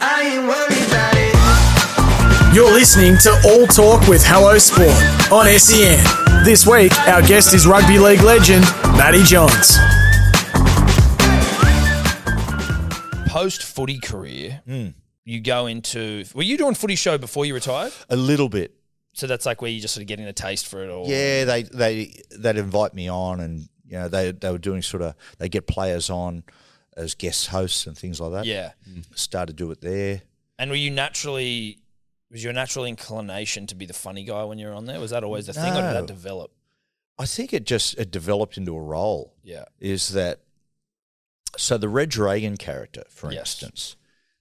I ain't worried about it. You're listening to All Talk with Hello Sport on SEN. This week, our guest is rugby league legend Matty Johns. Post footy career, Hmm. you go into. Were you doing footy show before you retired? A little bit. So that's like where you're just sort of getting a taste for it all. Yeah, they they they'd invite me on, and you know they they were doing sort of they get players on as guest hosts and things like that. Yeah. Mm. started to do it there. And were you naturally? Was your natural inclination to be the funny guy when you were on there? Was that always the thing, or did No. that develop? I think it just it developed into a role. Yeah. is that so the Reg Reagan character, for Yes. instance,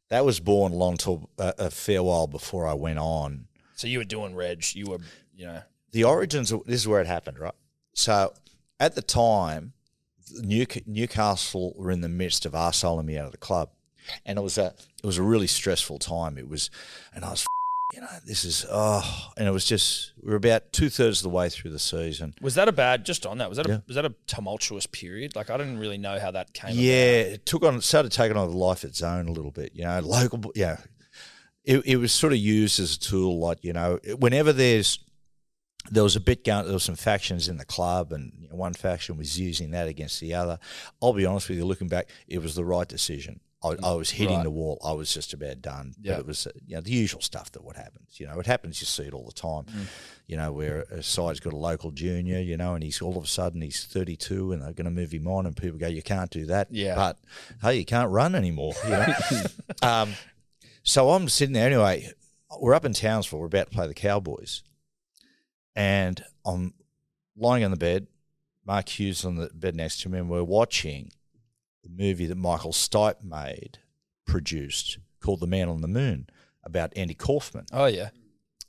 that was born long to a, uh, a fair while before I went on. So you were doing Reg. You were, you know. the origins of this is where it happened, right? So at the time, New, Newcastle were in the midst of arseholing me out of the club, and it was a it was a really stressful time. It was, and I was, you know, this is oh, and it was just we were about two thirds of the way through the season. Was that a bad? Just on that, was that a was that a tumultuous period? Like I didn't really know how that came. Yeah, about. it took on started taking on the life of its own a little bit. You know, local. Yeah, it it was sort of used as a tool. Like you know, whenever there's there was a bit going. There were some factions in the club, and you know, one faction was using that against the other. I'll be honest with you. Looking back, it was the right decision. I, I was hitting Right. the wall. I was just about done. Yeah. But it was you know the usual stuff that what happens. You know, it happens. You see it all the time. Mm. You know, where a side's got a local junior. You know, and he's all of a sudden he's 32, and they're going to move him on, and people go, "You can't do that." Yeah. But hey, you can't run anymore. You know. um, so I'm sitting there anyway. We're up in Townsville. We're about to play the Cowboys, and I'm lying on the bed. Mark Hughes on the bed next to me, and we're watching the movie that Michael Stipe made, produced, called The Man on the Moon, about Andy Kaufman, Oh yeah.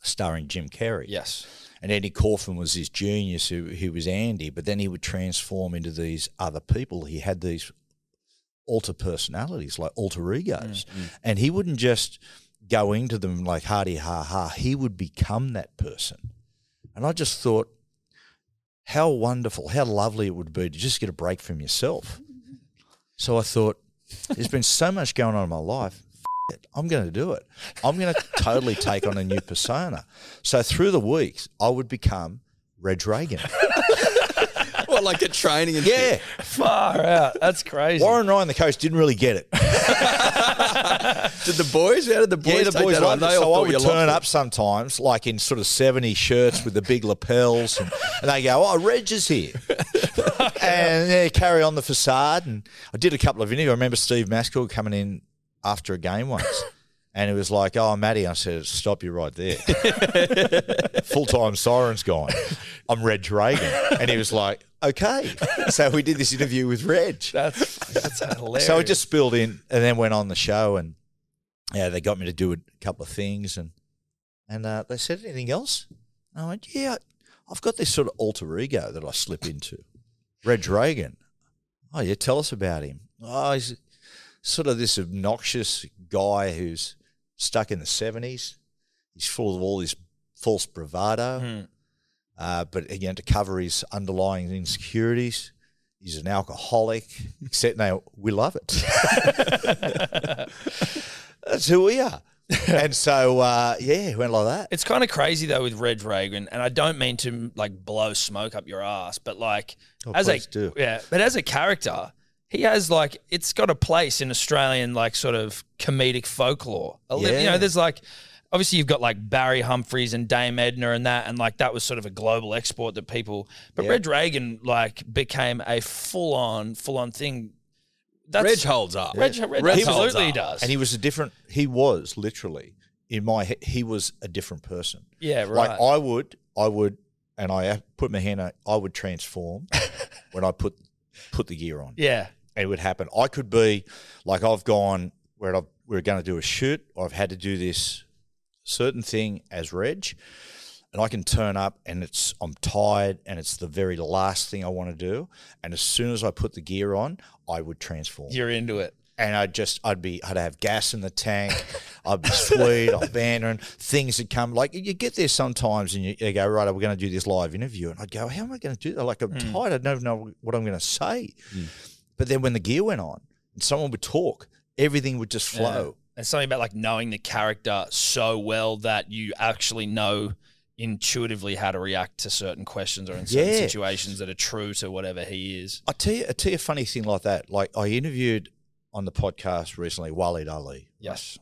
starring Jim Carrey. Yes. And Andy Kaufman was this genius who, who was Andy, but then he would transform into these other people. He had these alter personalities, like alter egos. Mm, mm. And he wouldn't just go into them like hardy ha ha. He would become that person. And I just thought, how wonderful, how lovely it would be to just get a break from yourself. So I thought, there's been so much going on in my life. F- it, I'm going to do it. I'm going to totally take on a new persona. So through the weeks, I would become Reg Reagan. What, like at training and Yeah. Far out. That's crazy. Warren Ryan, the coach, didn't really get it. Did the boys? How did the boys yeah, the boys loved it. They So I would turn up sometimes, like in sort of 70 shirts with the big lapels, and, and they go, Oh, Reg is here. and yeah, carry on the facade. And I did a couple of interviews. I remember Steve Maskell coming in after a game once. And it was like, oh, Matty. I said, stop you right there. Full time siren's gone. I'm Reg Reagan. And he was like, okay. So we did this interview with Reg. That's that's hilarious. So it just spilled in and then went on the show and yeah, they got me to do a couple of things and and uh, they said anything else? And I went, yeah, I've got this sort of alter ego that I slip into. Reg Reagan. Oh yeah, tell us about him. Oh, he's sort of this obnoxious guy who's stuck in the seventies. He's full of all this false bravado. Hmm. Uh, but again, to cover his underlying insecurities, he's an alcoholic. Except now we love it. That's who we are. and so, uh, yeah, it went like that. It's kind of crazy though with Reg Reagan, and I don't mean to like blow smoke up your ass, but like Oh, as a do. yeah, but as a character, he has like it's got a place in Australian like sort of comedic folklore. A li- You know, there's like obviously you've got like Barry Humphries and Dame Edna and that, and like that was sort of a global export that people. But Yeah. Reg Reagan like became a full on full on thing. That's Reg holds up. Reg, Reg Reg absolutely up. does. And he was a different, he was literally, in my head, he was a different person. yeah, right. Like I would, I would, and I put my hand out, I would transform when I put put the gear on. yeah, it would happen. I could be like I've gone where I've we're going to do a shoot, or I've had to do this certain thing as Reg, and I can turn up and it's I'm tired and it's the very last thing I want to do, and as soon as I put the gear on, I would transform You're into it. and I'd just I'd be I'd have gas in the tank, I'd be sweet, I'd bantering, things would come like you get there sometimes and you, you go right, we're going to do this live interview, and I'd go, how am I going to do that? Like I'm Hmm. tired, I don't know what I'm going to say. But then when the gear went on and someone would talk, everything would just flow. It's something about like knowing the character so well that you actually know intuitively how to react to certain questions or in certain Yeah. situations that are true to whatever he is. I tell you, I tell you a funny thing like that. Like I interviewed on the podcast recently Waleed Aly, Yes.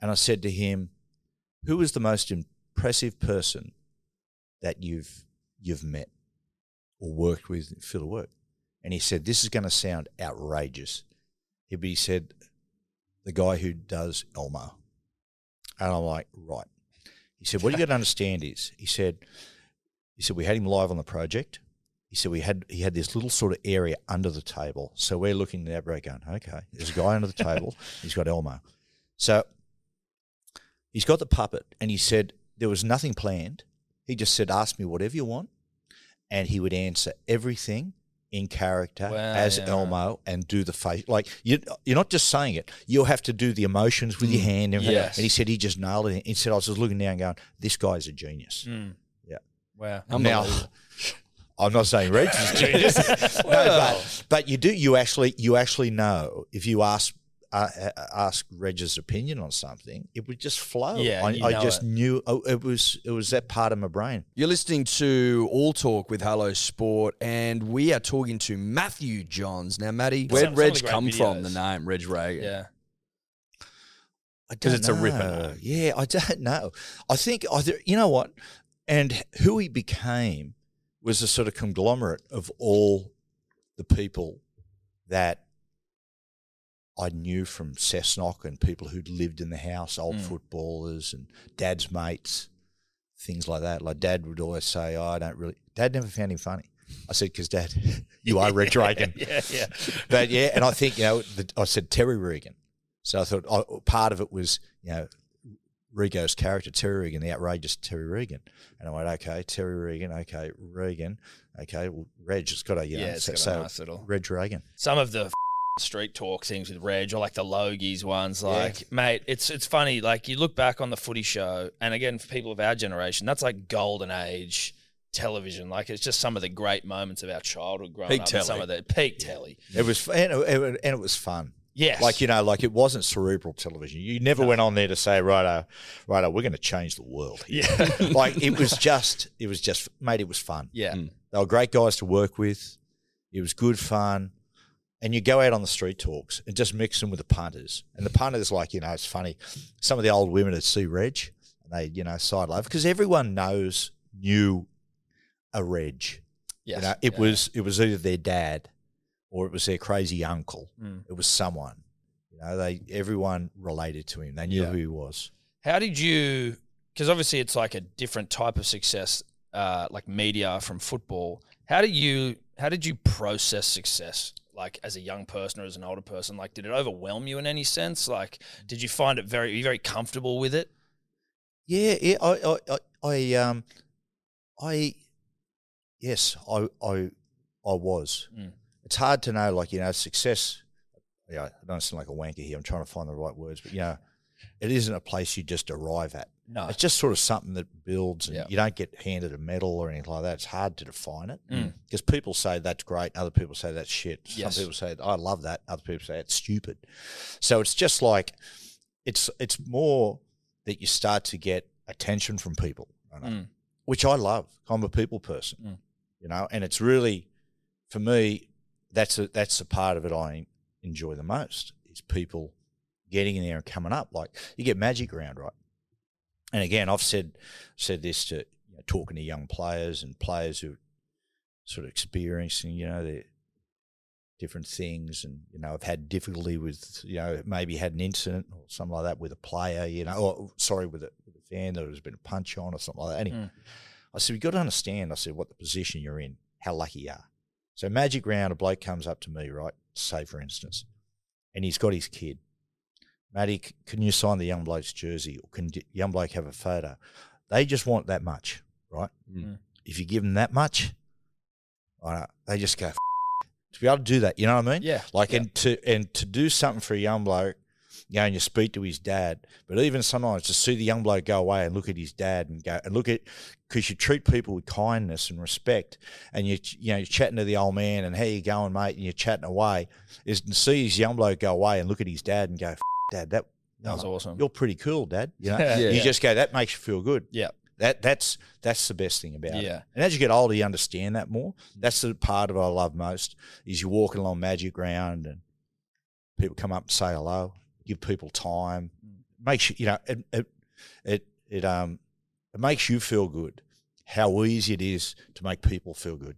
and I said to him, "Who is the most impressive person that you've you've met or worked with in field of work?" And he said, "This is going to sound outrageous." He, said, "The guy who does Elmo," and I'm like, "Right." He said, "What you got to understand is," he said, "He said we had him live on the project." He said we had he had this little sort of area under the table. So we're looking at that going, okay, there's a guy under the table. He's got Elmo. So he's got the puppet, and he said there was nothing planned. He just said, "Ask me whatever you want," and he would answer everything in character Wow, as yeah, Elmo and do the face. Like you, you're not just saying it; you'll have to do the emotions with your hand. And. Yes. and he said he just nailed it. He said I was just looking down, going, "This guy's a genius." Mm. Yeah. Wow. Now, I'm not saying Reg is genius, no, but, but you do. You actually, you actually know if you ask uh, uh, ask Reg's opinion on something, it would just flow. Yeah, I, I just it. knew oh, it was it was that part of my brain. You're listening to All Talk with Hello Sport, and we are talking to Matthew Johns. Now, Matty, where'd some of the Reg great come from? The name Reg Reagan. Yeah. I 'Cause don't it's a ripper Yeah, I don't know. I think I, th- you know what, and who he became was a sort of conglomerate of all the people that I knew from Cessnock and people who'd lived in the house, old Hmm. footballers and dad's mates, things like that. Like dad would always say, oh, I don't really, dad never found him funny. I said, because dad, you are Reg Reagan. Yeah, yeah. But yeah, and I think, you know, the, I said Terry Regan. So I thought oh, part of it was, you know, Rigo's character, Terry Regan, the outrageous Terry Regan. And I went, okay, Terry Regan, okay, Regan, okay, well, Reg, it's got a, you know, Yeah, it's so, got a nice little- Reg Regan. Some of the street talk things with Reg or like the Logies ones, like mate, it's it's funny. Like you look back on the footy show, and again for people of our generation, that's like golden age television. Like it's just some of the great moments of our childhood growing Peak up. and Some telly. of the peak telly. It was, and it, and it was fun. Yes. Like, you know, like it wasn't cerebral television. You never went on there to say, righto, righto, we're going to change the world. here." Yeah. like it was just, it was just, mate, it was fun. yeah. They were great guys to work with. It was good fun. And you go out on the street talks and just mix them with the punters. And the punters, like, you know, it's funny. Some of the old women would see Reg and they, you know, side love because everyone knows, knew a Reg. Yes. You know, it Yeah. was it was either their dad or it was their crazy uncle. Mm. It was someone. You know, they everyone related to him. They knew Yeah. who he was. How did you? Because obviously it's like a different type of success, uh, like media from football. How did you? How did you process success? Like as a young person or as an older person, like did it overwhelm you in any sense? Like, did you find it very? You very comfortable with it? Yeah, yeah. I, I, I, I um, I, yes, I, I, I was. Mm. It's hard to know, like you know, success. Yeah, I don't sound like a wanker here. I'm trying to find the right words, but you know, it isn't a place you just arrive at. No. It's just sort of something that builds, and Yeah. you don't get handed a medal or anything like that. It's hard to define it Mm. because people say that's great, other people say that's shit. Some Yes. people say I love that, other people say it's stupid. So it's just like it's it's more that you start to get attention from people, I know, Mm. which I love. I'm a people person, Mm. you know, and it's really for me that's a, that's the part of it I enjoy the most is people getting in there and coming up. Like you get Magic Round, right? And again, I've said said this to you know, talking to young players and players who are sort of experiencing, you know, their different things, and you know, have had difficulty with, you know, maybe had an incident or something like that with a player, you know, or sorry, with a, with a fan that has been a punch on or something like that. Anyway, Mm. I said, you've got to understand. I said, what the position you're in, how lucky you are. So Magic Round, a bloke comes up to me, right? Say, for instance, and he's got his kid, Matty, can you sign the young bloke's jersey or can the young bloke have a photo? They just want that much, right? Mm. If you give them that much, I don't- they just go, "F- to be able to do that, you know what I mean? Yeah, Like, yeah. and to and to do something for a young bloke, you know, and you speak to his dad, but even sometimes to see the young bloke go away and look at his dad and go and look at because you treat people with kindness and respect, and you you know you're chatting to the old man and how you going, mate, and you're chatting away, is to see his young bloke go away and look at his dad and go, "F- dad, that That was oh, awesome. You're pretty cool, dad. You know, Yeah. you just go. That makes you feel good. Yeah. That that's that's the best thing about it. Yeah. And as you get older, you understand that more. Mm. That's the part of I love most. Is you're walking along Magic Round and people come up and say hello, give people time, mm. makes you you know it it it, it um it makes you feel good. How easy it is to make people feel good.